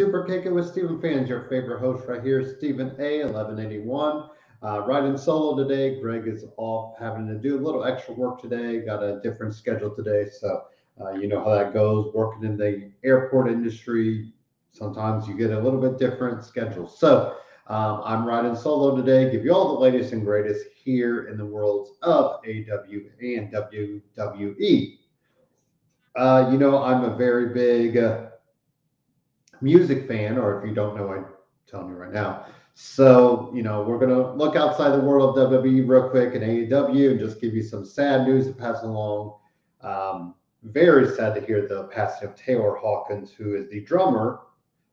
Super Kicking with Stephen fans. Your favorite host right here, Stephen A. 1181. Uh, riding solo today. Greg is off having to do a little extra work today. Got a different schedule today, so uh, you know how that goes. Working in the airport industry, sometimes you get a little bit different schedule. So um, I'm riding solo today. Give you all the latest and greatest here in the worlds of AEW and WWE. Uh, you know, I'm a very big uh, music fan, or if you don't know, I'm telling you right now. So, you know, we're going to look outside the world of WWE real quick and AEW and just give you some sad news to pass along. Um, very sad to hear the passing of Taylor Hawkins, who is the drummer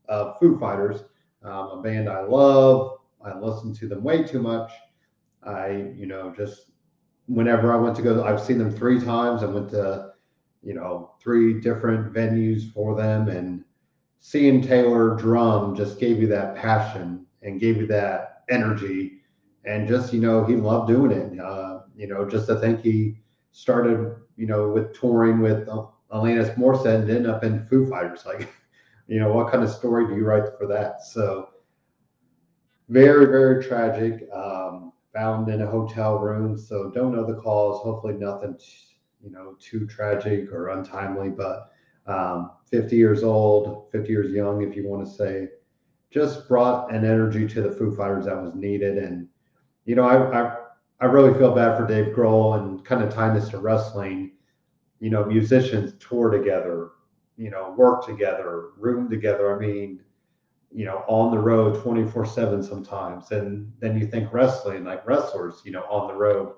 of Foo Fighters, um, a band I love. I listen to them way too much. I, you know, just whenever I went to go, I've seen them three times. I went to, you know, three different venues for them and seeing Taylor drum just gave you that passion and gave you that energy. And just, you know, he loved doing it. Uh, you know, just to think he started, you know, with touring with Alanis Morissette and ended up in Foo Fighters. Like, you know, what kind of story do you write for that? So, very, very tragic. Um, found in a hotel room. So, don't know the cause. Hopefully, nothing, you know, too tragic or untimely. But um, 50 years old, 50 years young, if you want to say, just brought an energy to the Foo Fighters that was needed. And, you know, I, I, I really feel bad for Dave Grohl and kind of tying this to wrestling. You know, musicians tour together, you know, work together, room together. I mean, you know, on the road 24 7 sometimes. And then you think wrestling, like wrestlers, you know, on the road.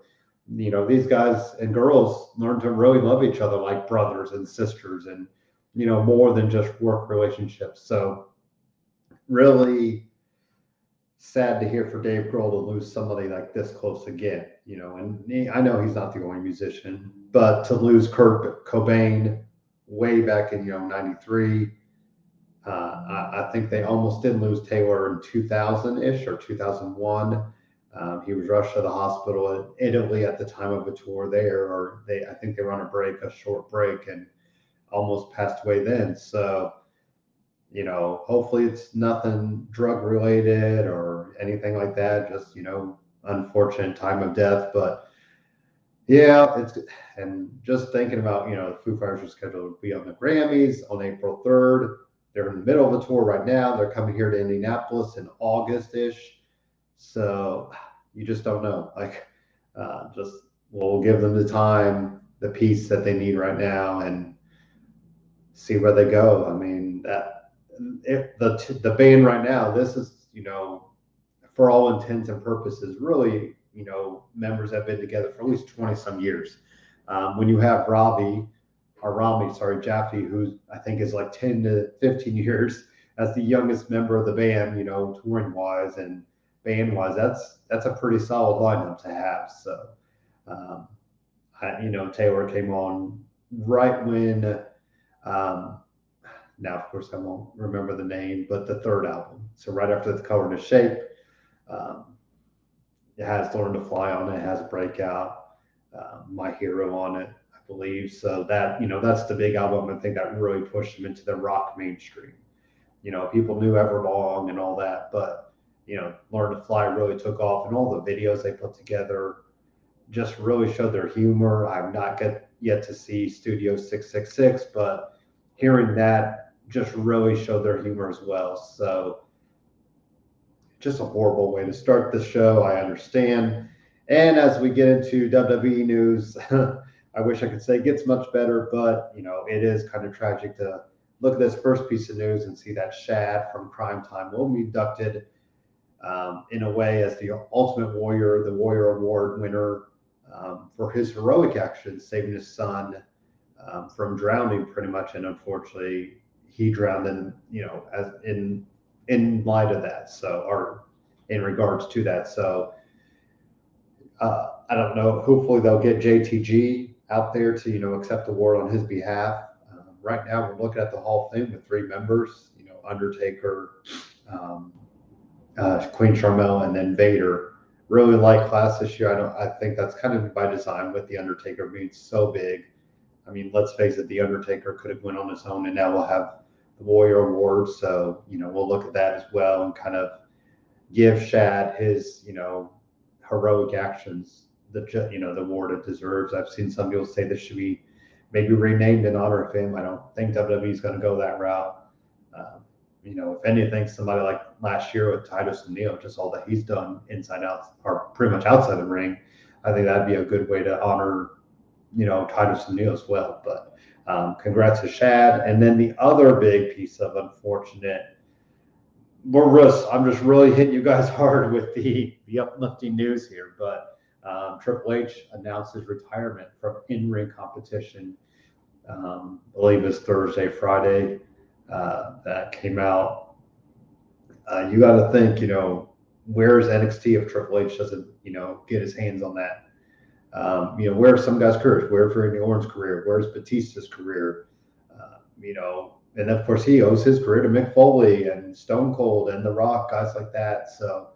You know, these guys and girls learn to really love each other like brothers and sisters and, you know, more than just work relationships. So really sad to hear for Dave Grohl to lose somebody like this close again, you know, and he, I know he's not the only musician, but to lose Kurt Cobain way back in, you know, 93, uh, I, I, think they almost did lose Taylor in 2000 ish or 2001. Um, he was rushed to the hospital in Italy at the time of a tour there, or they, I think they were on a break, a short break, and almost passed away then. So, you know, hopefully it's nothing drug related or anything like that. Just, you know, unfortunate time of death. But yeah, it's and just thinking about, you know, the Foo Fighters are scheduled to be on the Grammys on April 3rd. They're in the middle of a tour right now. They're coming here to Indianapolis in August ish. So you just don't know. Like, uh, just we'll give them the time, the peace that they need right now, and see where they go. I mean, that if the the band right now, this is you know, for all intents and purposes, really you know, members have been together for at least twenty some years. Um, when you have Ravi or Rami, sorry, Jaffee, who I think is like ten to fifteen years as the youngest member of the band, you know, touring wise and band wise, that's that's a pretty solid lineup to have. So, um, I, you know, Taylor came on right when um, now, of course, I won't remember the name, but the third album. So right after the color and the shape, um, it has Learn to Fly on it, has Breakout, uh, My Hero on it, I believe. So that, you know, that's the big album. I think that really pushed them into the rock mainstream. You know, people knew Everlong and all that, but, you know, Learn to Fly really took off and all the videos they put together just really showed their humor. I'm not get, yet to see Studio 666, but hearing that just really showed their humor as well. So just a horrible way to start the show. I understand. And as we get into WWE news, I wish I could say it gets much better, but you know, it is kind of tragic to look at this first piece of news and see that Shad from Cryme Tyme will be inducted um, in a way as the Ultimate Warrior, the Warrior Award winner um, for his heroic actions, saving his son um, from drowning, pretty much. And unfortunately, he drowned in, you know, as in in light of that. So, or in regards to that. So, uh, I don't know. Hopefully, they'll get JTG out there to, you know, accept the award on his behalf. Um, right now, we're looking at the Hall of Fame with three members. You know, Undertaker, um, uh, Queen Sharmell, and then Vader really like class this year. I don't. I think that's kind of by design with the Undertaker being so big. I mean, let's face it, the Undertaker could have went on his own, and now we'll have the Warrior Award. So, you know, we'll look at that as well and kind of give Shad his, you know, heroic actions, the you know, the award it deserves. I've seen some people say this should be maybe renamed in honor of him. I don't think WWE is going to go that route. Um, you know, if anything, somebody like last year with Titus O'Neil, just all that he's done inside out or pretty much outside the ring, I think that'd be a good way to honor, you know, Titus O'Neil as well. But um, congrats to Shad. And then the other big piece of unfortunate, just, I'm just really hitting you guys hard with the the uplifting news here, but um, Triple H announced his retirement from in-ring competition. Um, I believe it's Thursday, Friday. Uh, that came out. Uh, you got to think, you know, where's NXT if Triple H doesn't, you know, get his hands on that? Um, you know, where's some guys' careers? Where's Randy Orton's career? Where's Batista's career? Uh, you know, and of course he owes his career to Mick Foley and Stone Cold and The Rock, guys like that. So,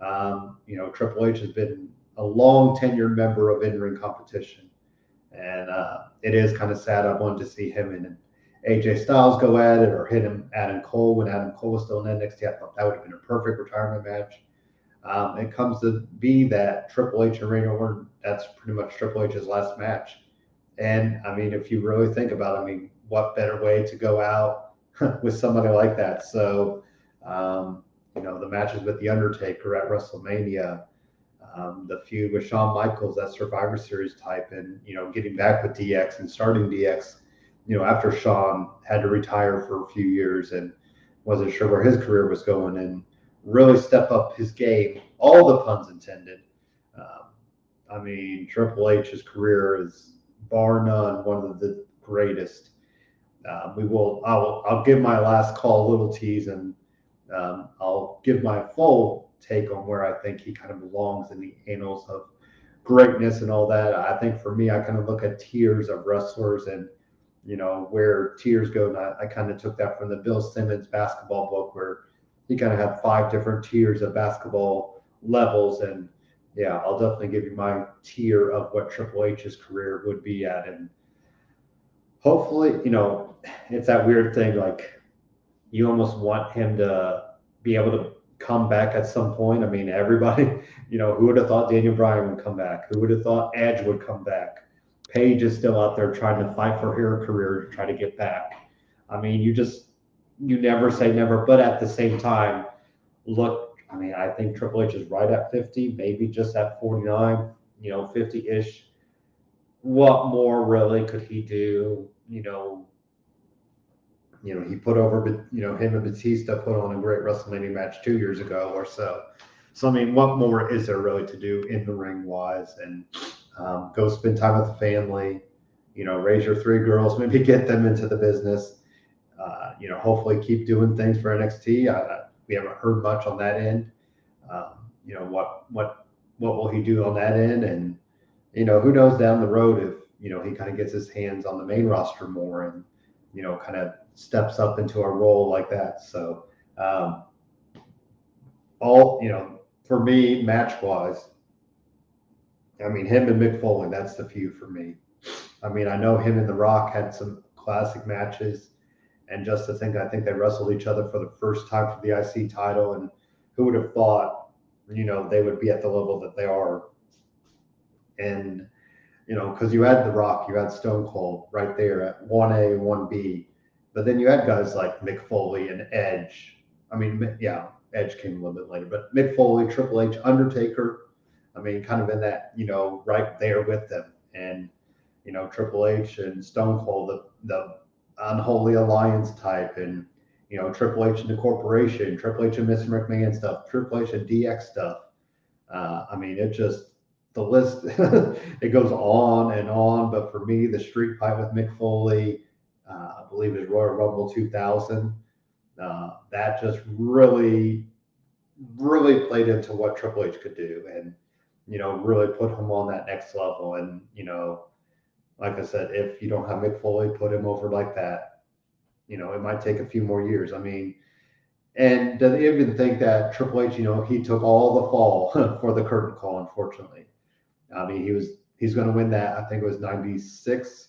um, you know, Triple H has been a long tenured member of in-ring competition, and uh, it is kind of sad. I wanted to see him and AJ Styles go at it, or hit him Adam Cole when Adam Cole was still in NXT. I thought that would have been a perfect retirement match. Um, it comes to be that Triple H and Randy Orton, that's pretty much Triple H's last match. And I mean, if you really think about it, I mean, what better way to go out with somebody like that? So, um, you know, the matches with The Undertaker at WrestleMania, um, the feud with Shawn Michaels, that Survivor Series type, and you know, getting back with DX and starting DX, you know, after Shawn had to retire for a few years and wasn't sure where his career was going, and really step up his game. All the puns intended. Um, I mean, Triple H's career is bar none one of the greatest. Um, we will. I'll. I'll give my last call a little tease, and um, I'll give my full take on where I think he kind of belongs in the annals of greatness and all that. I think for me, I kind of look at tiers of wrestlers and you know where tiers go. And I, I kind of took that from the Bill Simmons basketball book where he kind of had five different tiers of basketball levels. And yeah, I'll definitely give you my tier of what Triple H's career would be at. And hopefully, you know, it's that weird thing like you almost want him to be able to come back at some point. I mean, everybody, you know, who would have thought Daniel Bryan would come back? Who would have thought Edge would come back? Paige is still out there trying to fight for her career to try to get back. I mean, you just, you never say never, but at the same time, look, I mean, I think Triple H is right at 50, maybe just at 49, you know, 50 ish. What more really could he do? You know, you know, he put over, you know, him and Batista put on a great WrestleMania match two years ago or so. So, I mean, what more is there really to do in the ring wise? And um, go spend time with the family, you know, raise your three girls, maybe get them into the business. Uh, you know, hopefully keep doing things for NXT. We haven't heard much on that end. Um, you know, what, what, what will he do on that end? And, you know, who knows down the road if, you know, he kind of gets his hands on the main roster more and, you know, kind of steps up into a role like that. So, um, all you know, for me, match wise, I mean, him and Mick Foley, that's the few for me. I mean, I know him and The Rock had some classic matches, and just to think, I think they wrestled each other for the first time for the IC title, and who would have thought, you know, they would be at the level that they are. And you know, because you had The Rock, you had Stone Cold right there at 1A, and 1B. But then you had guys like Mick Foley and Edge. I mean, yeah, Edge came a little bit later, but Mick Foley, Triple H, Undertaker. I mean, kind of in that, you know, right there with them. And, you know, Triple H and Stone Cold, the, the unholy alliance type, and, you know, Triple H and the corporation, Triple H and Mr. McMahon stuff, Triple H and DX stuff. Uh, I mean, it just, the list it goes on and on. But for me, the street fight with Mick Foley, uh, I believe is Royal Rumble 2000. Uh, that just really, really played into what Triple H could do, and you know, really put him on that next level. And you know, like I said, if you don't have Mick Foley, put him over like that. You know, it might take a few more years. I mean, and does even think that Triple H, you know, he took all the fall for the curtain call, unfortunately. I mean, he was he's going to win that. I think it was '96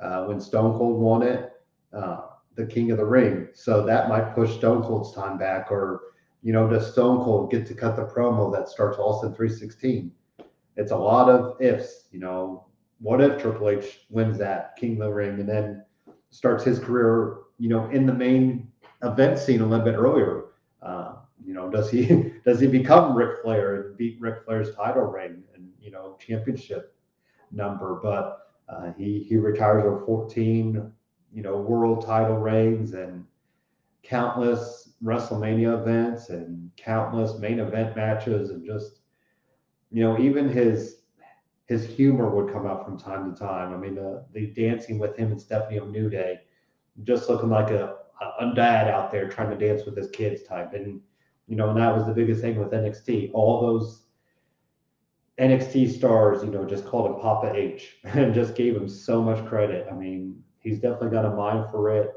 uh, when Stone Cold won it. Uh, the King of the Ring. So that might push Stone Cold's time back, or you know, does Stone Cold get to cut the promo that starts Austin 316? It's a lot of ifs, you know. What if Triple H wins that King of the Ring and then starts his career, you know, in the main event scene a little bit earlier? Uh, you know, does he does he become Ric Flair and beat Ric Flair's title reign and you know championship number? But uh, he he retires with 14, you know, world title reigns and countless WrestleMania events and countless main event matches and just you know even his his humor would come out from time to time. I mean the the dancing with him and Stephanie on New Day, just looking like a, a dad out there trying to dance with his kids type and you know and that was the biggest thing with NXT. All those NXT stars, you know, just called him Papa H and just gave him so much credit. I mean, he's definitely got a mind for it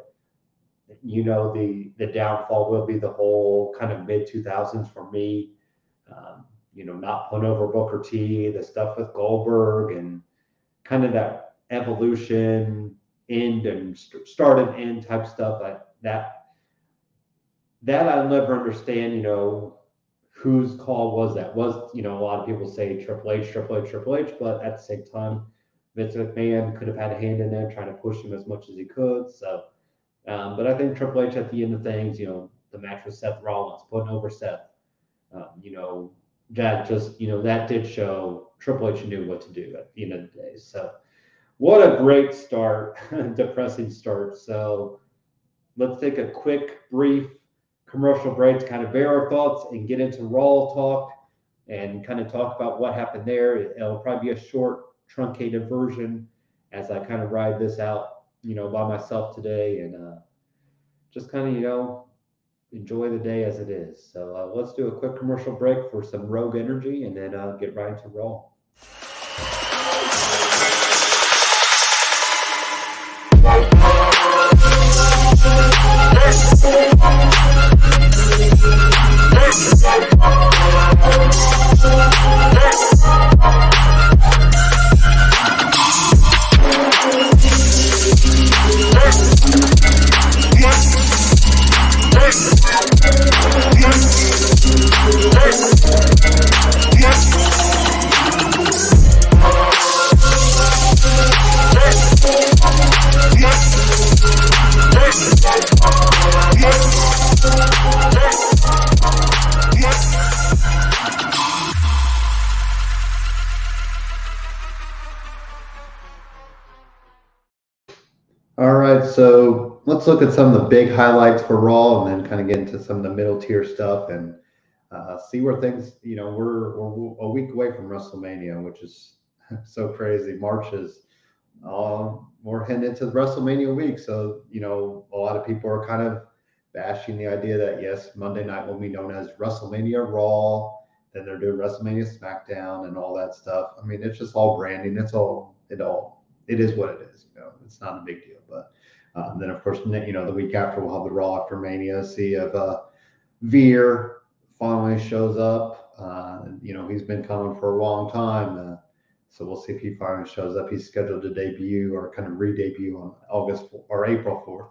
you know the the downfall will be the whole kind of mid 2000s for me. Um, you know not putting over booker t the stuff with goldberg and kind of that evolution end and start and end type stuff I, that. That i'll never understand you know whose call was that. Was you know a lot of people say triple h triple h triple h but at the same time vince mcmahon could have had a hand in there trying to push him as much as he could. So um, but I think Triple H at the end of things, you know, the match with Seth Rollins, putting over Seth, um, you know, that just, you know, that did show Triple H knew what to do at the end of the day. So, what a great start, depressing start. So, let's take a quick, brief commercial break to kind of bear our thoughts and get into Raw talk and kind of talk about what happened there. It'll probably be a short, truncated version as I kind of ride this out you know, by myself today and uh, just kind of, you know, enjoy the day as it is. So uh, let's do a quick commercial break for some Rogue Energy and then uh, get right into Raw. Look at some of the big highlights for Raw, and then kind of get into some of the middle tier stuff, and uh, see where things. You know, we're we're a week away from WrestleMania, which is so crazy. March is uh, we're heading into the WrestleMania week, so you know a lot of people are kind of bashing the idea that yes, Monday night will be known as WrestleMania Raw. Then they're doing WrestleMania SmackDown and all that stuff. I mean, it's just all branding. It's all it all it is what it is. You know, it's not a big deal. Um, then, of course, you know, the week after we'll have the Raw after Mania. See if uh, Veer finally shows up. Uh, you know, he's been coming for a long time. Uh, so we'll see if he finally shows up. He's scheduled to debut or kind of re-debut on August or April 4th.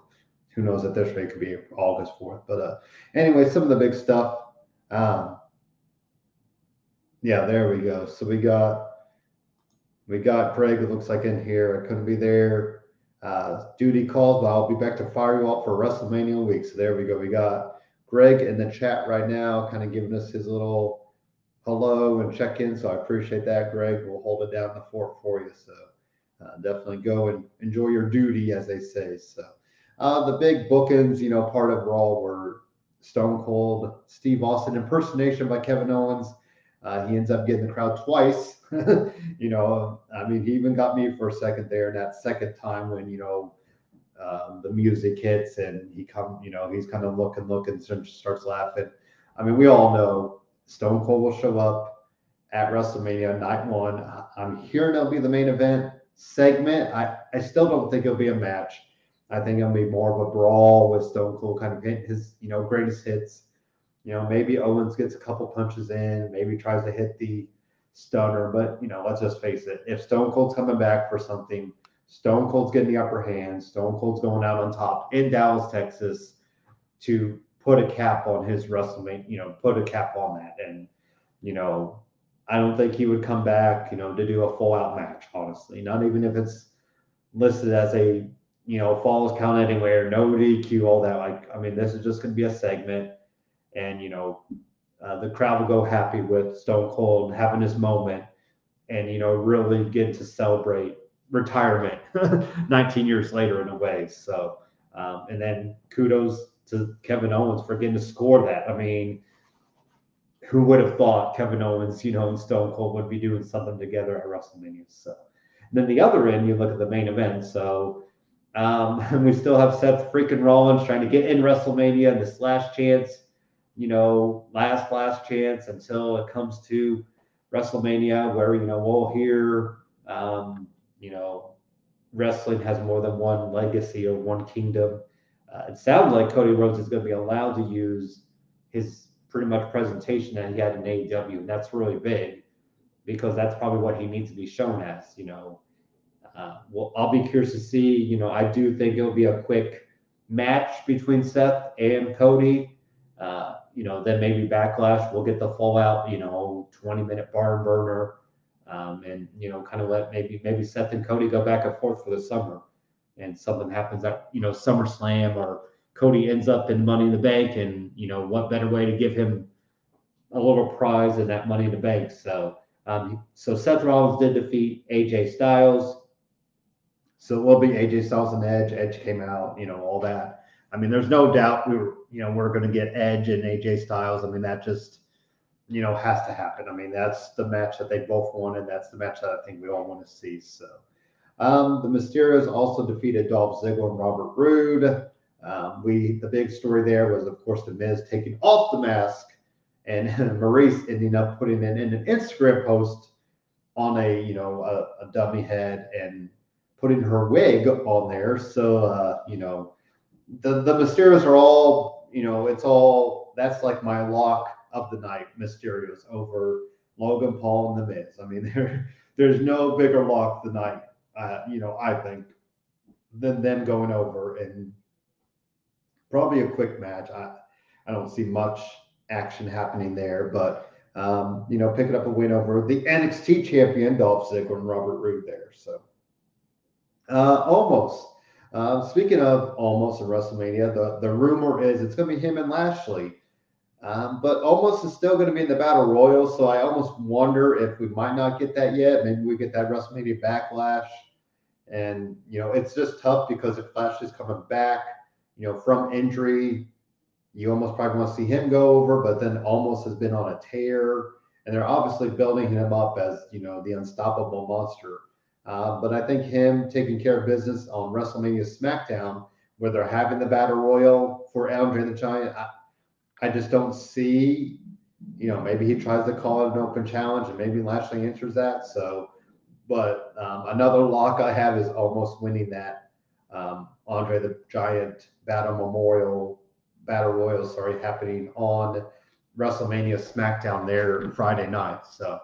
Who knows at this rate could be August 4th. But uh, anyway, some of the big stuff. Um, yeah, there we go. So we got we got Greg. It looks like in here. I couldn't be there. Uh, duty calls, but I'll be back to fire you up for WrestleMania week. So there we go. We got Greg in the chat right now, kind of giving us his little hello and check in. So I appreciate that, Greg. We'll hold it down the fort for you. So uh, definitely go and enjoy your duty, as they say. So uh, the big bookends, you know, part of Raw were Stone Cold, Steve Austin impersonation by Kevin Owens. Uh, he ends up getting the crowd twice. you know, I mean, he even got me for a second there. And that second time when you know um, the music hits and he come, you know, he's kind of looking, looking, starts laughing. I mean, we all know Stone Cold will show up at WrestleMania night one. I'm hearing it'll be the main event segment. I, I still don't think it'll be a match. I think it'll be more of a brawl with Stone Cold kind of hitting his, you know, greatest hits. You know, maybe Owens gets a couple punches in, maybe tries to hit the stunner, but you know, let's just face it. If Stone Cold's coming back for something Stone Cold's getting the upper hand. Stone Cold's going out on top in Dallas, Texas, to put a cap on his WrestleMania. You know, put a cap on that, and you know, I don't think he would come back. You know, to do a full out match. Honestly, not even if it's listed as a you know falls count anywhere, no DQ, all that. Like, I mean, this is just going to be a segment, and you know, uh, the crowd will go happy with Stone Cold having his moment, and you know, really get to celebrate retirement 19 years later in a way. So, um, and then kudos to Kevin Owens for getting to score that. I mean, who would have thought Kevin Owens, you know, and Stone Cold would be doing something together at WrestleMania? So, and then the other end, you look at the main event. So, um, and we still have Seth freaking Rollins trying to get in WrestleMania, this last chance, you know, last last chance until it comes to WrestleMania, where you know we'll hear um, you know, wrestling has more than one legacy or one kingdom. Uh, it sounds like Cody Rhodes is going to be allowed to use his pretty much presentation that he had in AEW, and that's really big because that's probably what he needs to be shown as. You know, uh, well, I'll be curious to see. You know, I do think it'll be a quick match between Seth and Cody. You know, then maybe backlash. We'll get the full out. You know, 20 minute barn burner um, and you know, kind of let maybe maybe Seth and Cody go back and forth for the summer, and something happens at you know SummerSlam or Cody ends up in Money in the Bank, and you know what better way to give him a little prize than that Money in the Bank? So um, so Seth Rollins did defeat AJ Styles. So it will be AJ Styles and Edge. Edge came out, you know, all that. I mean, there's no doubt we were, you know, we're going to get Edge and AJ Styles. I mean, that just you know, has to happen. I mean, that's the match that they both wanted. That's the match that I think we all want to see. So, um, the Mysterios also defeated Dolph Ziggler and Robert Roode. Um, we the big story there was, of course, the Miz taking off the mask and Maryse ending up putting it in an Instagram post on a you know a, a dummy head and putting her wig on there. So uh, you know, the the Mysterios are all you know, it's all that's like my lock of the night, Mysterios over Logan Paul and The Miz. I mean, there there's no bigger lock of the night, uh, you know, I think, than them going over and probably a quick match. I I don't see much action happening there, but um, you know, picking up a win over the NXT champion Dolph Ziggler and Robert Roode there. So uh, Omos. Uh, speaking of Omos in WrestleMania, the, the rumor is it's going to be him and Lashley um, but Omos is still going to be in the battle royal, so I almost wonder if we might not get that yet. Maybe we get that WrestleMania backlash, and you know it's just tough because if Flash is coming back, you know from injury, you Omos probably want to see him go over, but then almost has been on a tear, and they're obviously building him up as you know the unstoppable monster. Uh, but I think him taking care of business on WrestleMania SmackDown, where they're having the battle royal for Andre the Giant. I, I just don't see, you know, maybe he tries to call it an open challenge and maybe Lashley answers that. So, but um, another lock I have is Omos winning that um, Andre the Giant Battle Memorial Battle Royal, sorry, happening on WrestleMania SmackDown there Friday night. So,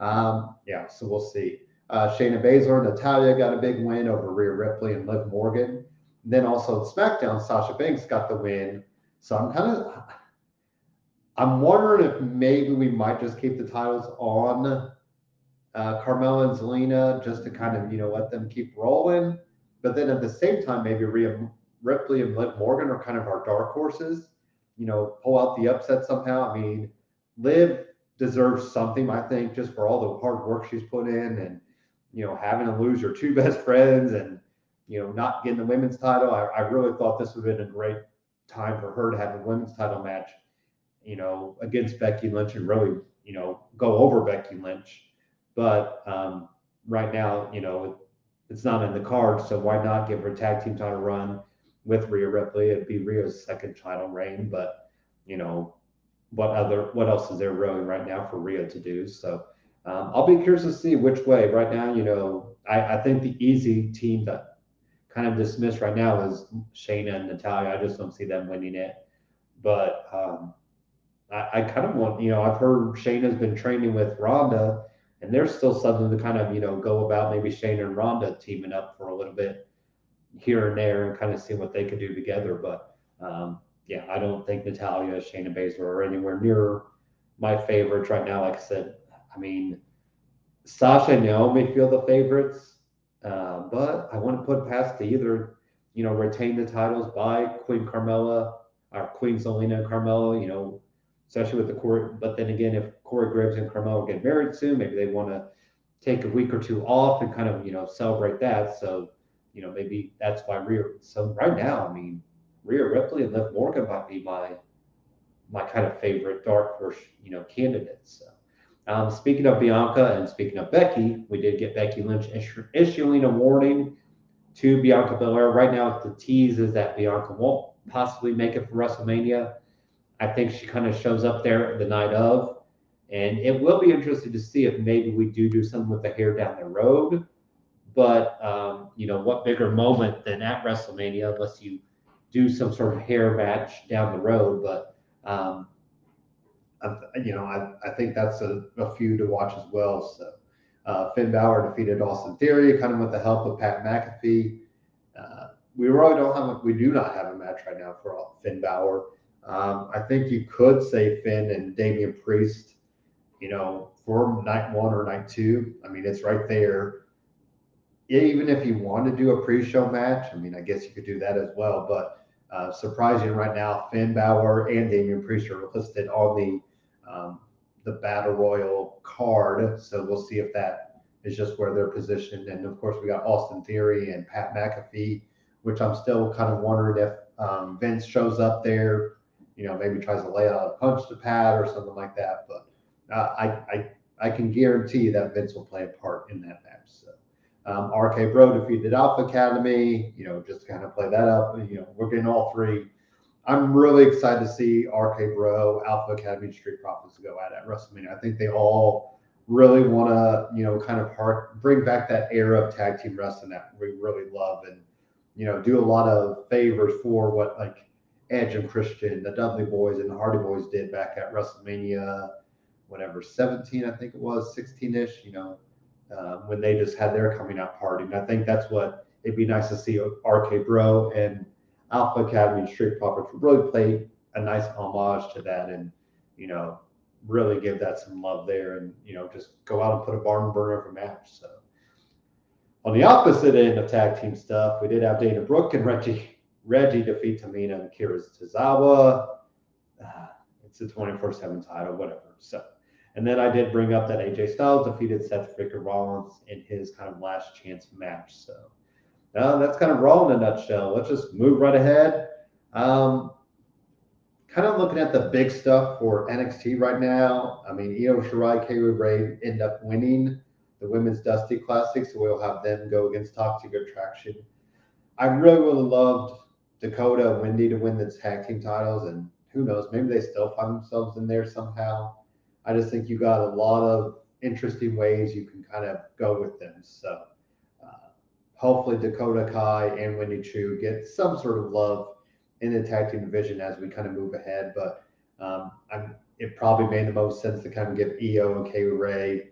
um, yeah, so we'll see. Uh, Shayna Baszler, Natalya got a big win over Rhea Ripley and Liv Morgan. then also SmackDown, Sasha Banks got the win. So I'm kind of I'm wondering if maybe we might just keep the titles on uh, Carmella and Zelina just to kind of, you know, let them keep rolling. But then at the same time, maybe Rhea Ripley and Liv Morgan are kind of our dark horses, you know, pull out the upset somehow. I mean, Liv deserves something, I think, just for all the hard work she's put in and, you know, having to lose your two best friends and, you know, not getting the women's title. I, I really thought this would have been a great time for her to have a women's title match you know, against Becky Lynch and really, you know, go over Becky Lynch. But um, right now, you know, it's not in the cards, so why not give her a tag team title run with Rhea Ripley? It'd be Rhea's second title reign, but you know, what other what else is there really right now for Rhea to do? So um, I'll be curious to see which way. Right now, you know, I, I think the easy team that kind of dismissed right now is Shayna and Natalya. I just don't see them winning it. But um, I, I kind of want, you know, I've heard Shayna's been training with Ronda, And there's still something to kind of, you know, go about maybe Shane and Ronda teaming up for a little bit here and there and kind of see what they could do together. But um, yeah, I don't think Natalya, Shayna Baszler are anywhere near my favorites right now. Like I said, I mean, Sasha and Naomi feel the favorites, uh, but I wouldn't put past to either, you know, retain the titles by Queen Carmella or Queen Zelina and Carmella, you know, especially with the court. But then again, if Corey Graves and Carmella get married soon, maybe they want to take a week or two off and kind of, you know, celebrate that. So, you know, maybe that's why Rhea. So right now, I mean, Rhea Ripley and Liv Morgan might be my my kind of favorite dark horse, you know, candidates. So, um, speaking of Bianca and speaking of Becky, we did get Becky Lynch issuing a warning to Bianca Belair. Right now, the tease is that Bianca won't possibly make it for WrestleMania. I think she kind of shows up there the night of, and it will be interesting to see if maybe we do do something with the hair down the road. But um, you know, what bigger moment than at WrestleMania, unless you do some sort of hair match down the road. But um, You know, I, I think that's a, a few to watch as well. So uh, Finn Balor defeated Austin Theory, kind of with the help of Pat McAfee. Uh, we really don't have, a, we do not have a match right now for Finn Balor. Um, I think you could say Finn and Damian Priest, you know, for night one or night two. I mean, it's right there. Even if you want to do a pre-show match, I mean, I guess you could do that as well. But uh, surprising right now, Finn Balor and Damian Priest are listed on the um, the Battle Royal card. So we'll see if that is just where they're positioned. And of course, we got Austin Theory and Pat McAfee, which I'm still kind of wondering if um, Vince shows up there, you know, maybe tries to lay out a punch to Pat or something like that. But uh, I, I I can guarantee that Vince will play a part in that match. So. Um, RK Bro defeated Alpha Academy, you know, just kind of play that up. You know, we're getting all three. I'm really excited to see RK Bro, Alpha Academy, and Street Profits go at at WrestleMania. I think they all really want to, you know, kind of bring back that era of tag team wrestling that we really love and, you know, do a lot of favors for what like Edge and Christian, the Dudley Boys, and the Hardy Boys did back at WrestleMania, whatever, 17, I think it was, 16 ish, you know um, when they just had their coming out party. And I think that's what it'd be nice to see RK Bro and Alpha Academy Street Profits really play a nice homage to that and, you know, really give that some love there and, you know, just go out and put a barn burner of a match. So on the opposite end of tag team stuff, we did have Dana Brooke and Reggie Reggie defeat Tamina and Akira Tozawa. Uh, it's a 24 7 title, whatever. So and then I did bring up that AJ Styles defeated Seth freaking Rollins in his kind of last chance match. So uh, that's kind of Raw in a nutshell. Let's just move right ahead. Um, kind of looking at the big stuff for NXT right now. I mean, Io Shirai, Kay Ray end up winning the Women's Dusty Classic, so we'll have them go against Toxic Attraction. I really, really loved Dakota and Wendy to win the tag team titles, and who knows, maybe they still find themselves in there somehow. I just think you got a lot of interesting ways you can kind of go with them. So hopefully Dakota Kai and Wendy Choo get some sort of love in the tag team division as we kind of move ahead. But um, it probably made the most sense to kind of give Io and Kay Ray.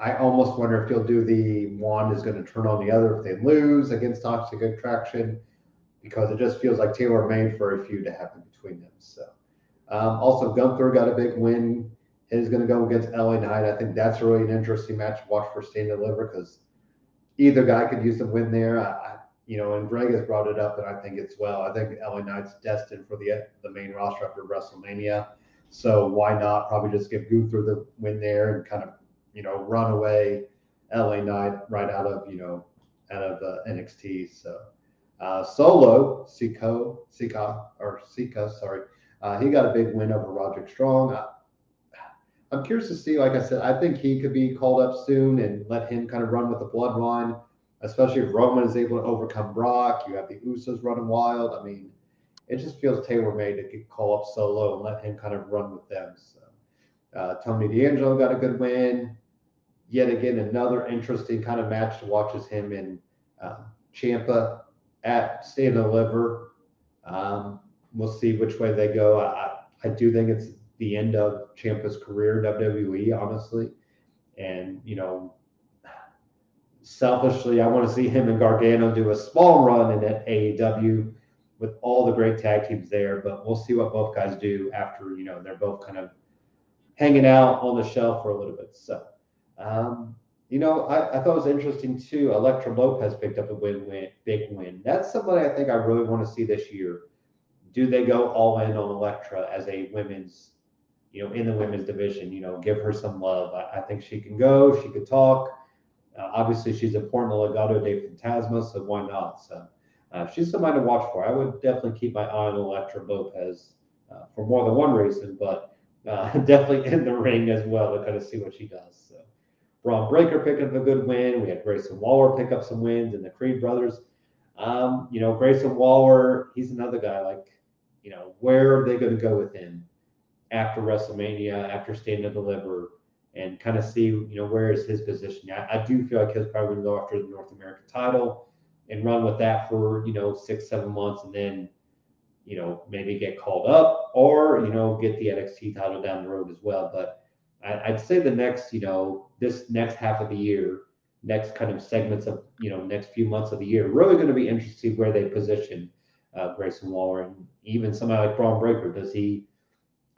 I almost wonder if you'll do the one is going to turn on the other if they lose against Toxic Attraction because it just feels like tailor made for a feud to happen between them. So. Um, also, Gunther got a big win. He's going to go against LA Knight. I think that's really an interesting match to watch for Stand and Deliver because either guy could use a win there. I, you know, and Greg has brought it up, and I think it's well. I think LA Knight's destined for the the main roster after WrestleMania. So why not probably just give Gunther the win there and kind of you know run away LA Knight right out of you know out of uh, NXT. So uh, Solo Siko Sika or Sika, sorry, uh, he got a big win over Roderick Strong. I'm curious to see, like I said, I think he could be called up soon and let him kind of run with the bloodline, especially if Roman is able to overcome Brock. You have the Usos running wild. I mean, it just feels tailor made to call up Solo and let him kind of run with them. So, uh, Tony D'Angelo got a good win. Yet again, another interesting kind of match to watch is him and uh, Ciampa at Stand and Deliver. Um, we'll see which way they go. I, I do think it's the end of Ciampa's career WWE, honestly. And, you know, selfishly, I want to see him and Gargano do a small run in at AEW with all the great tag teams there. But we'll see what both guys do after, you know, they're both kind of hanging out on the shelf for a little bit. So, um, you know, I, I thought it was interesting too. Elektra Lopez picked up a win, win, big win. That's somebody I think I really want to see this year. Do they go all in on Elektra as a women's, you know, in the women's division? You know, give her some love. I, I think she can go. She could talk. Uh, obviously, she's a to Legado del Fantasma, so why not? So uh, she's somebody to watch for. I would definitely keep my eye on Elektra Lopez uh, for more than one reason, but uh, definitely in the ring as well to kind of see what she does. So. Bron Breakker picking up a good win. We had Grayson Waller pick up some wins, and the Creed brothers. Um, you know, Grayson Waller, he's another guy. Like, you know, where are they going to go with him after WrestleMania, after Stand and Deliver, and kind of see, you know, where is his position? I, I do feel like he's probably going to go after the North American title and run with that for, you know, six, seven months, and then, you know, maybe get called up or, you know, get the NXT title down the road as well. But I'd say the next, you know, this next half of the year, next kind of segments of, you know, next few months of the year, really going to be interesting where they position uh, Grayson Waller and even somebody like Bron Breakker. Does he?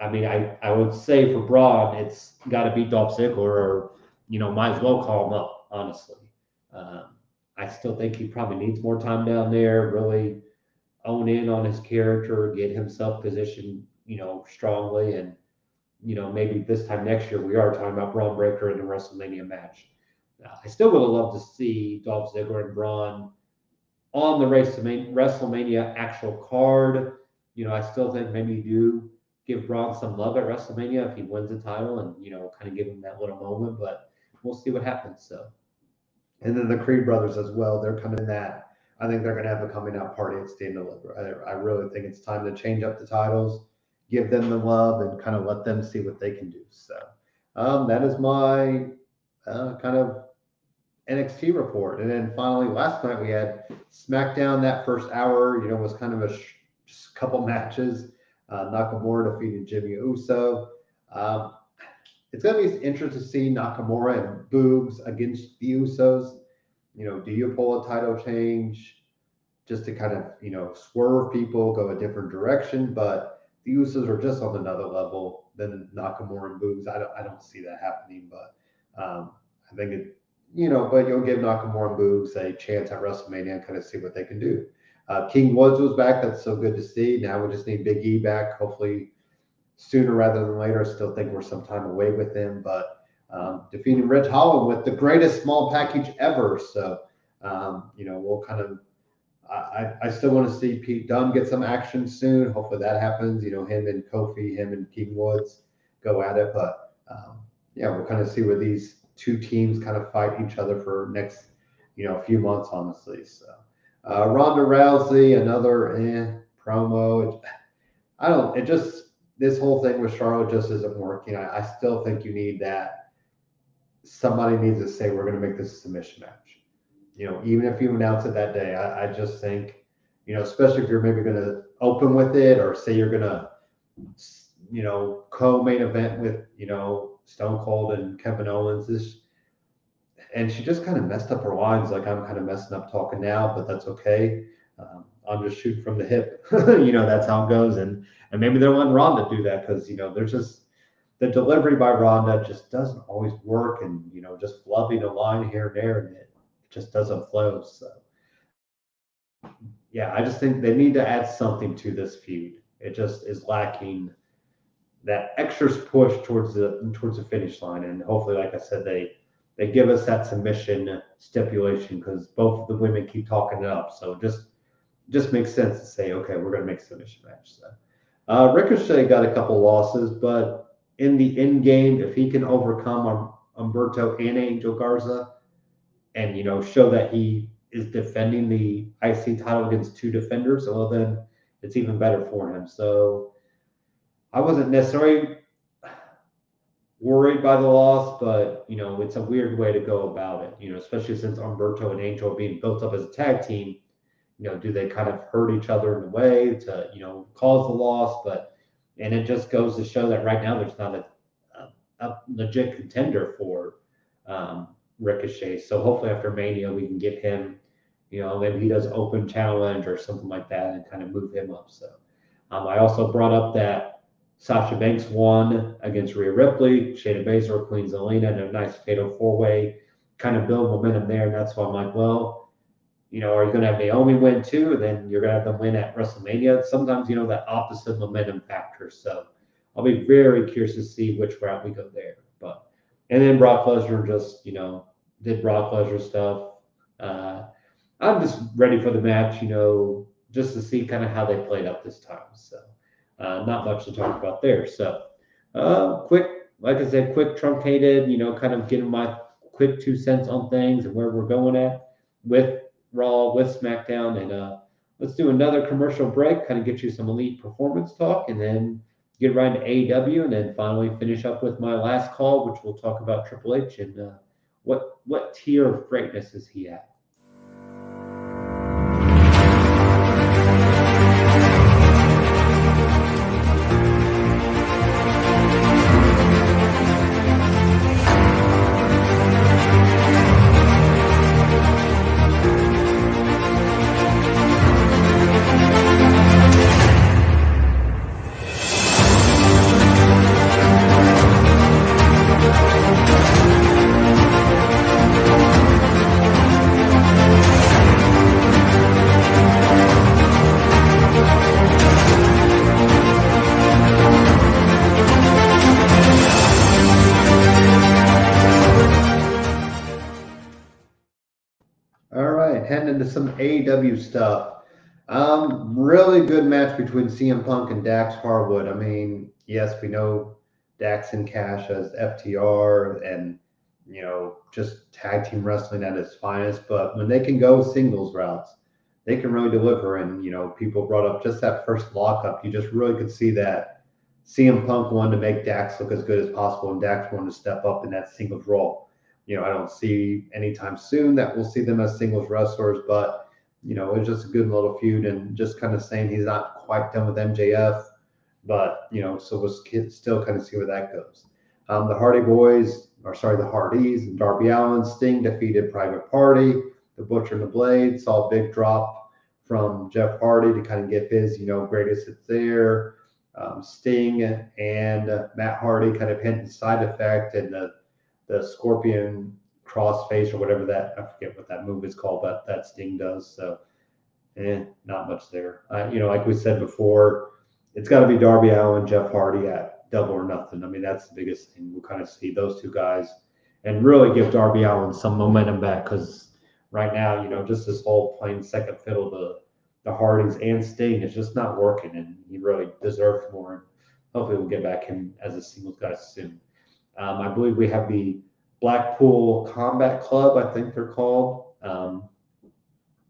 I mean, I, I would say for Bron, it's got to be Dolph Ziggler, or you know, might as well call him up. Honestly, um, I still think he probably needs more time down there. Really own in on his character, get himself positioned, you know, strongly, and you know, maybe this time next year we are talking about Bron Breakker in a WrestleMania match. Uh, I still would have loved to see Dolph Ziggler and Bron on the WrestleMania actual card. You know, I still think maybe you do give Bron some love at WrestleMania if he wins the title and, you know, kind of give him that little moment, but we'll see what happens. So. And then the Creed brothers as well. They're coming in that. I think they're going to have a coming out party at Stand Deliver. I, I really think it's time to change up the titles give them the love and kind of let them see what they can do. So um, that is my uh, kind of NXT report. And then finally, last night we had SmackDown. That first hour, you know, was kind of a sh- couple matches. Uh, Nakamura defeating Jimmy Uso. Um, it's going to be interesting to see Nakamura and Boogs against the Usos. You know, do you pull a title change just to kind of, you know, swerve people, go a different direction? But the Usos are just on another level than Nakamura and Boogs. I don't, I don't see that happening, but um, I think it, you know, but you'll give Nakamura and Boogs a chance at WrestleMania and kind of see what they can do. Uh, King Woods was back. That's so good to see. Now we just need Big E back, hopefully sooner rather than later. I still think we're some time away with him, but um, defeating Ridge Holland with the greatest small package ever. So, um, you know, we'll kind of I, I still want to see Pete Dunne get some action soon. Hopefully that happens. You know, him and Kofi, him and King Woods go at it. But um, yeah, we'll kind of see where these two teams kind of fight each other for next, you know, a few months, honestly. So uh, Ronda Rousey, another eh, promo. It, I don't. It just this whole thing with Charlotte just isn't working. I, I still think you need that. Somebody needs to say we're going to make this a submission match you know, even if you announce it that day, I, I just think, you know, especially if you're maybe going to open with it or say you're going to, you know, co-main event with, you know, Stone Cold and Kevin Owens. This, and she just kind of messed up her lines. Like I'm kind of messing up talking now, but that's okay. Um, I'm just shooting from the hip. you know, that's how it goes. And and maybe they're letting Ronda do that because you know there's just the delivery by Ronda just doesn't always work, and you know just flubbing a line here and there, and it just doesn't flow. So yeah, I just think they need to add something to this feud. It just is lacking that extra push towards the towards the finish line. And hopefully, like I said, they they give us that submission stipulation because both of the women keep talking it up. So just just makes sense to say, okay, we're gonna make submission match. So uh, Ricochet got a couple losses, but in the end game, if he can overcome um, Humberto and Angel Garza, and you know show that he is defending the IC title against two defenders, well then it's even better for him. So I wasn't necessarily worried by the loss, but you know it's a weird way to go about it. You know, especially since Humberto and Angel being built up as a tag team. You know, do they kind of hurt each other in a way to you know cause the loss? But and it just goes to show that right now there's not a, a, a legit contender for um, Ricochet. So hopefully after Mania we can get him, you know, maybe he does open challenge or something like that and kind of move him up. So um, I also brought up that Sasha Banks won against Rhea Ripley, Shayna Baszler, Queen Zelina, and a nice fatal four way, kind of build momentum there. And that's why I'm like, well, you know, are you going to have Naomi win too? And then you're going to have them win at WrestleMania. Sometimes, you know, that opposite momentum factor. So I'll be very curious to see which route we go there. But, and then Brock Lesnar just, you know, did Brock Lesnar stuff. Uh, I'm just ready for the match, you know, just to see kind of how they played up this time. So, uh, not much to talk about there. So, uh, quick, like I said, quick truncated, you know, kind of getting my quick two cents on things and where we're going at with Raw, with SmackDown. And uh, let's do another commercial break, kind of get you some elite performance talk, and then get right into AEW, and then finally finish up with my last call, which we'll talk about Triple H and uh, what what tier of greatness is he at. AEW stuff. Um, really good match between CM Punk and Dax Harwood. I mean, yes, we know Dax and Cash as FTR and you know just tag team wrestling at its finest, but when they can go singles routes, they can really deliver. And you know, people brought up just that first lockup. You just really could see that CM Punk wanted to make Dax look as good as possible, and Dax wanted to step up in that singles role you know, I don't see anytime soon that we'll see them as singles wrestlers, but you know, it was just a good little feud and just kind of saying he's not quite done with MJF, but you know, so we'll still kind of see where that goes. Um, the Hardy Boys, or sorry, the Hardys and Darby Allin, Sting defeated Private Party, the Butcher and the Blade, saw a big drop from Jeff Hardy to kind of get his, you know, greatest hits there. Um, Sting and uh, Matt Hardy kind of hinting side effect and the the scorpion crossface or whatever that I forget what that move is called, but that Sting does. So, eh, not much there. Uh, you know, like we said before, it's got to be Darby Allin, Jeff Hardy at double or nothing. I mean, that's the biggest thing. We'll kind of see those two guys and really give Darby Allin some momentum back because right now, you know, just this whole playing second fiddle to the Hardys and Sting is just not working, and he really deserves more. And hopefully, we'll get back him as a singles guy soon. Um, I believe we have the Blackpool Combat Club, I think they're called. Um,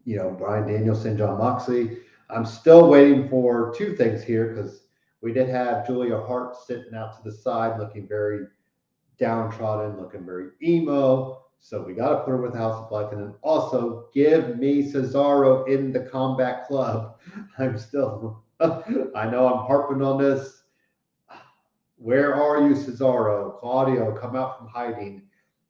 you know, Bryan Danielson, Jon Moxley. I'm still waiting for two things here because we did have Julia Hart sitting out to the side looking very downtrodden, looking very emo. So we got to put her with House of Black. And then also give me Cesaro in the Combat Club. I'm still, I know I'm harping on this where are you, Cesaro? Claudio, come out from hiding.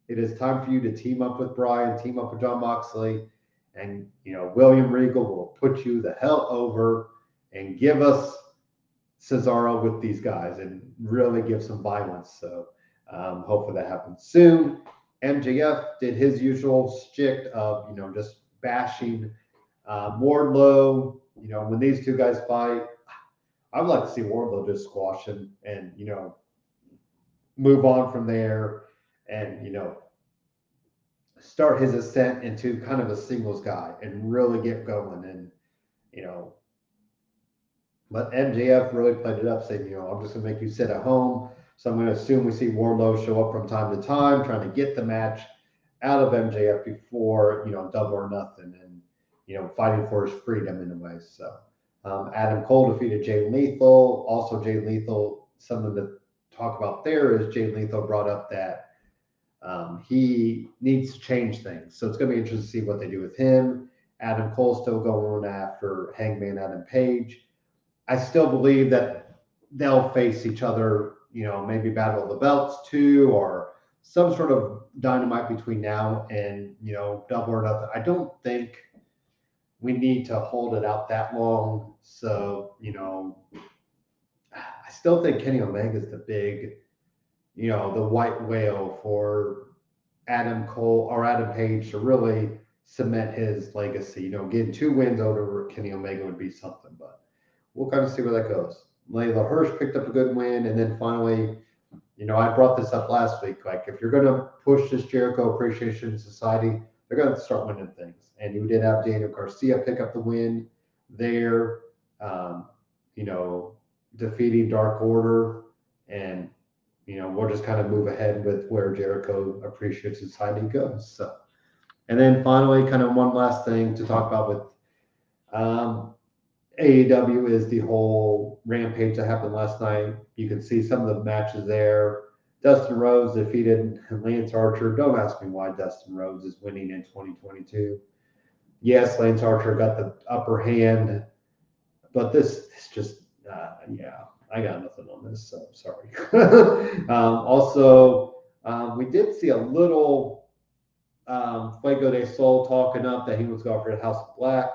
It is time for you to team up with Bryan, team up with Jon Moxley, and you know William Regal will put you the hell over and give us Cesaro with these guys and really give some violence. So um, hopefully that happens soon. MJF did his usual shtick of you know just bashing uh, Wardlow. You know when these two guys fight, I would like to see Wardlow just squash him and you know move on from there and you know start his ascent into kind of a singles guy and really get going. And you know but MJF really played it up saying you know I'm just gonna make you sit at home. So I'm gonna assume we see Wardlow show up from time to time trying to get the match out of MJF before you know double or nothing and you know fighting for his freedom in a way. So um, Adam Cole defeated Jay Lethal. Also, Jay Lethal, something to talk about there is Jay Lethal brought up that um, he needs to change things. So it's going to be interesting to see what they do with him. Adam Cole still going after Hangman Adam Page. I still believe that they'll face each other, you know, maybe battle of the belts too, or some sort of dynamite between now and you know double or nothing. I don't think we need to hold it out that long. So you know, I still think Kenny Omega is the big, you know, the white whale for Adam Cole or Adam Page to really cement his legacy. You know, getting two wins over Kenny Omega would be something, but we'll kind of see where that goes. Leyla Hirsch picked up a good win, and then finally, you know, I brought this up last week. Like, if you're going to push this Jericho Appreciation Society, they're going to start winning things. And you did have Daniel Garcia pick up the win there, um, you know, defeating Dark Order. And, you know, we'll just kind of move ahead with where Jericho Appreciation Society goes. So, and then finally, kind of one last thing to talk about with um, AEW is the whole rampage that happened last night. You can see some of the matches there. Dustin Rhodes defeated Lance Archer. Don't ask me why Dustin Rhodes is winning in 2022. Yes, Lance Archer got the upper hand, but this is just, uh, yeah, I got nothing on this, so sorry. um, also, um, we did see a little um, Fuego de Sol talking up that he was going for the House of Black.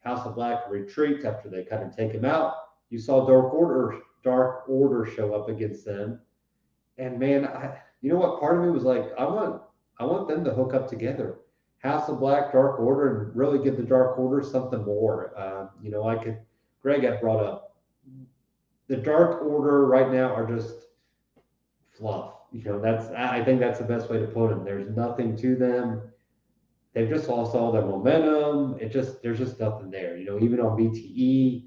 House of Black retreats after they kind of take him out. You saw Dark Order, Dark Order show up against them, and man, I, you know what? Part of me was like, I want, I want them to hook up together. House of Black, Dark Order, and really give the Dark Order something more. Uh, you know, I could. Greg had brought up the Dark Order right now are just fluff. You know, that's I think that's the best way to put them. There's nothing to them they've just lost all their momentum. It just there's just nothing there. You know, even on BTE,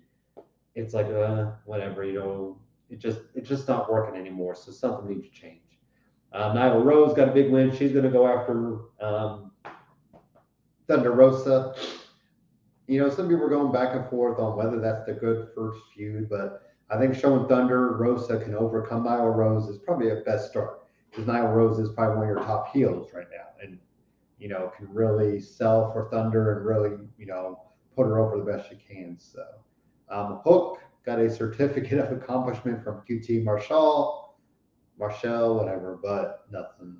it's like uh whatever. You know, it just it's just not working anymore. So something needs to change. Um, Nyla Rose got a big win. She's going to go after um, Thunder Rosa. You know, some people are going back and forth on whether that's the good first feud, but I think showing Thunder Rosa can overcome Nyla Rose is probably a best start because Nyla Rose is probably one of your top heels right now, and you know, can really sell for Thunder and really, you know, put her over the best she can. So, um, Hook got a certificate of accomplishment from QT Marshall, Marshall, whatever, but nothing.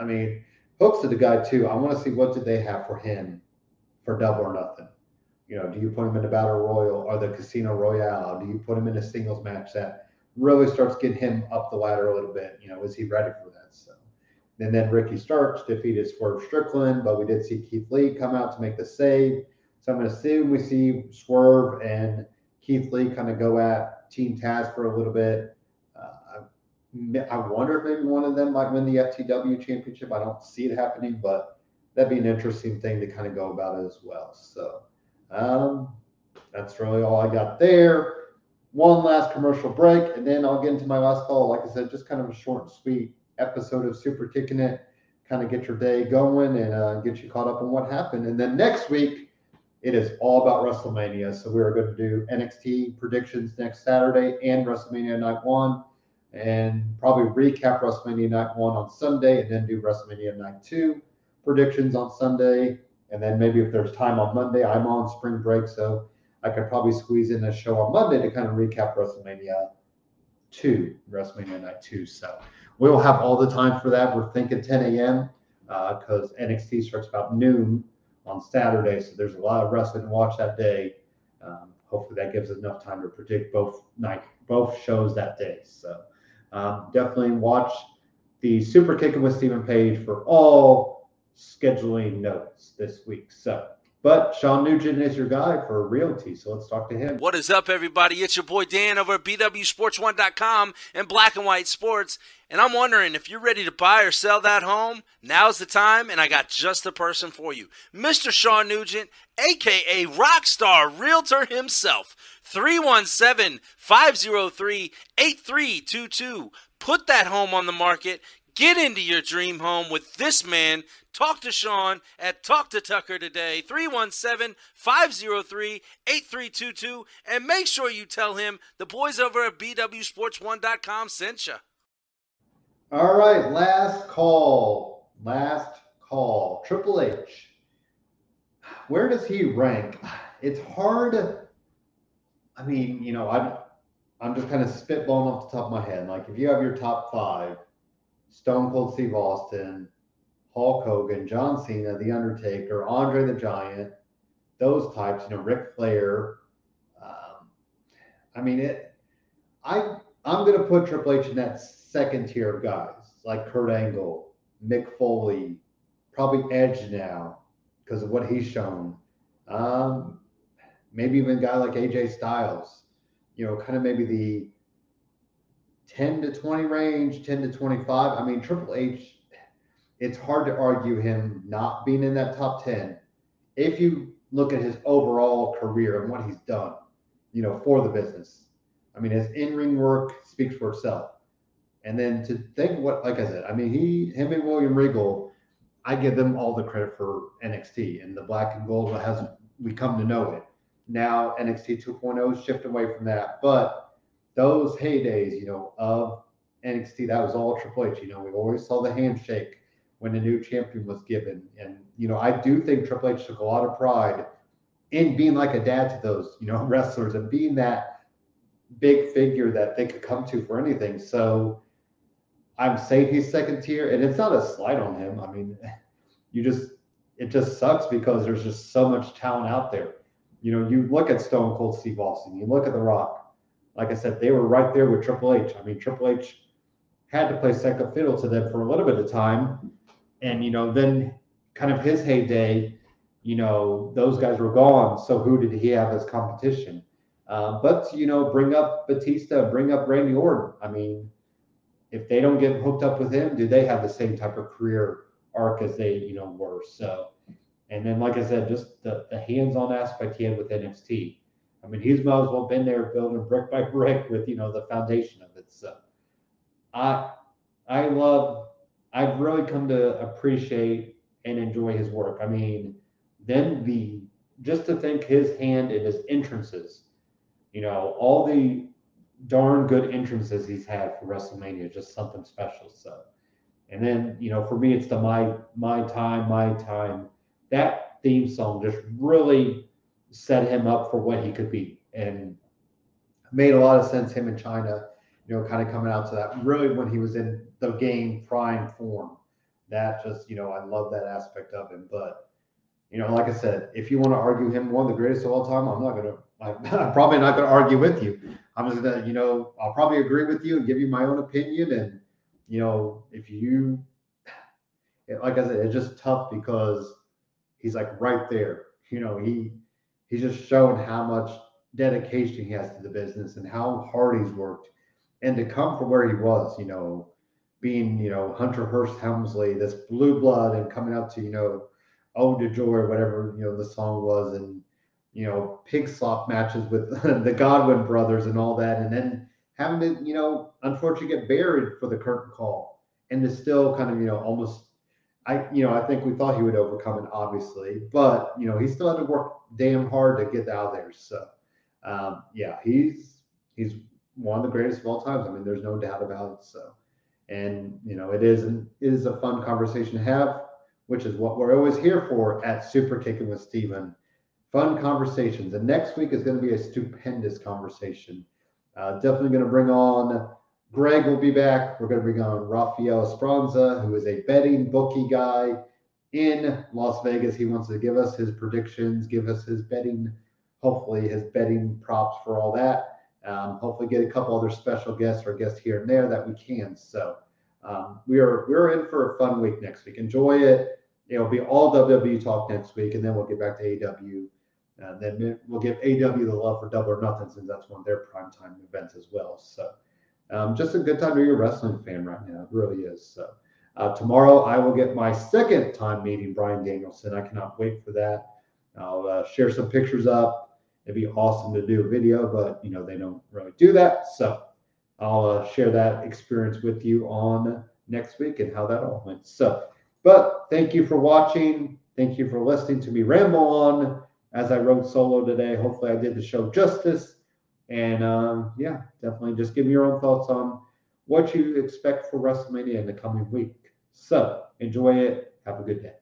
I mean, Hook's the guy too. I want to see what did they have for him for double or nothing. You know, do you put him in the battle royal or the casino royale? Do you put him in a singles match that really starts getting him up the ladder a little bit? You know, is he ready for that? So and then Ricky Starks defeated Swerve Strickland, but we did see Keith Lee come out to make the save. So I'm going to assume we see Swerve and Keith Lee kind of go at Team Taz for a little bit. Uh, I wonder if maybe one of them might win the FTW championship. I don't see it happening, but that'd be an interesting thing to kind of go about as well. So um, that's really all I got there. One last commercial break, and then I'll get into my last call. Like I said, just kind of a short and sweet episode of Super Kicking It, kind of get your day going and uh, get you caught up on what happened. And then next week, it is all about WrestleMania. So we're going to do NXT predictions next Saturday and WrestleMania Night One, and probably recap WrestleMania Night One on Sunday, and then do WrestleMania Night Two predictions on Sunday. And then maybe if there's time on Monday, I'm on spring break, so I could probably squeeze in a show on Monday to kind of recap WrestleMania 2, WrestleMania Night 2. So We'll have all the time for that. We're thinking 10 a.m. because uh, NXT starts about noon on Saturday. So there's a lot of wrestling to watch that day. Um, hopefully that gives us enough time to predict both night, both shows that day. So um, definitely watch the Super Kicking with Stephen Page for all scheduling notes this week. So but Sean Nugent is your guy for realty, so let's talk to him. What is up, everybody? It's your boy Dan over at BWSports1.com and Black and White Sports. And I'm wondering if you're ready to buy or sell that home, now's the time, and I got just the person for you. Mr. Sean Nugent, aka Rockstar Realtor himself. 317 503 8322. Put that home on the market. Get into your dream home with this man. Talk to Sean at Talk to Tucker today, 317 503 8322. And make sure you tell him the boys over at BWSports1.com sent you. All right, last call. Last call. Triple H. Where does he rank? It's hard. I mean, you know, I'm I'm just kind of spitballing off the top of my head. Like if you have your top five, Stone Cold Steve Austin, Hulk Hogan, John Cena, The Undertaker, Andre the Giant, those types, you know, Ric Flair. Um, I mean, it. I I'm gonna put Triple H in that second tier of guys like Kurt Angle, Mick Foley, probably Edge now because of what he's shown. Um, maybe even a guy like AJ Styles. You know, kind of maybe the 10 to 20 range, 10 to 25. I mean, Triple H, it's hard to argue him not being in that top 10 if you look at his overall career and what he's done, you know, for the business. I mean, his in-ring work speaks for itself. And then to think what, like I said, I mean, he, him and William Regal, I give them all the credit for NXT and the black and gold hasn't, we come to know it. Now NXT 2.0 shift away from that, but those heydays, you know, of NXT, that was all Triple H. You know, we always saw the handshake when a new champion was given. And, you know, I do think Triple H took a lot of pride in being like a dad to those, you know, wrestlers and being that big figure that they could come to for anything. So I'm saying he's second tier, and it's not a slight on him. I mean, you just it just sucks because there's just so much talent out there. You know, you look at Stone Cold Steve Austin, you look at The Rock. Like I said, they were right there with Triple H. I mean, Triple H had to play second fiddle to them for a little bit of time, and you know, then kind of his heyday, you know, those guys were gone. So who did he have as competition? Uh, but you know, bring up Batista, bring up Randy Orton. I mean, if they don't get hooked up with him, do they have the same type of career arc as they, you know, were? So, and then like I said, just the, the hands-on aspect he had with NXT. I mean, he's might as well been there building brick by brick with you know the foundation of it. So, I I love. I've really come to appreciate and enjoy his work. I mean, then the just to think his hand in his entrances, you know, all the darn good entrances he's had for WrestleMania, just something special. So, and then you know, for me, it's the my my time, my time. That theme song just really set him up for what he could be, and made a lot of sense. Him in Chyna, you know, kind of coming out to that. Really, when he was in the game prime form, that just you know, I love that aspect of him. But you know, like I said, if you want to argue him one of the greatest of all time, I'm not gonna. I'm probably not gonna argue with you. I'm just gonna, you know, I'll probably agree with you and give you my own opinion. And you know, if you, like I said, it's just tough because he's like right there. You know, he he's just shown how much dedication he has to the business and how hard he's worked, and to come from where he was, you know, being you know Hunter Hearst Helmsley, this blue blood, and coming out to you know Ode to Joy, whatever you know the song was, and you know, pig slop matches with the Godwinn brothers and all that, and then having to, you know, unfortunately get buried for the curtain call, and to still kind of, you know, almost, I, you know, I think we thought he would overcome it, obviously, but you know, he still had to work damn hard to get out there. So, um, yeah, he's he's one of the greatest of all times. I mean, there's no doubt about it. So, and you know, it is it is a fun conversation to have, which is what we're always here for at Super Kicking with Steven fun conversations. And next week is going to be a stupendous conversation. Uh, definitely going to bring on Greg will be back. We're going to bring on Rafael Esperanza, who is a betting bookie guy in Las Vegas. He wants to give us his predictions, give us his betting, hopefully his betting props for all that. Um, hopefully get a couple other special guests or guests here and there that we can. So um, we are we're in for a fun week next week. Enjoy it. It'll be all WWE talk next week, and then we'll get back to AW. Uh, then we'll give AW the love for Double or Nothing since that's one of their primetime events as well. So um, just a good time to be a wrestling fan right now. It really is. So uh, tomorrow I will get my second time meeting Bryan Danielson. I cannot wait for that. I'll uh, share some pictures up. It'd be awesome to do a video, but you know they don't really do that. So I'll uh, share that experience with you on next week and how that all went. So, but thank you for watching. Thank you for listening to me ramble on as I rode solo today. Hopefully, I did the show justice. And um, yeah, definitely just give me your own thoughts on what you expect for WrestleMania in the coming week. So enjoy it. Have a good day.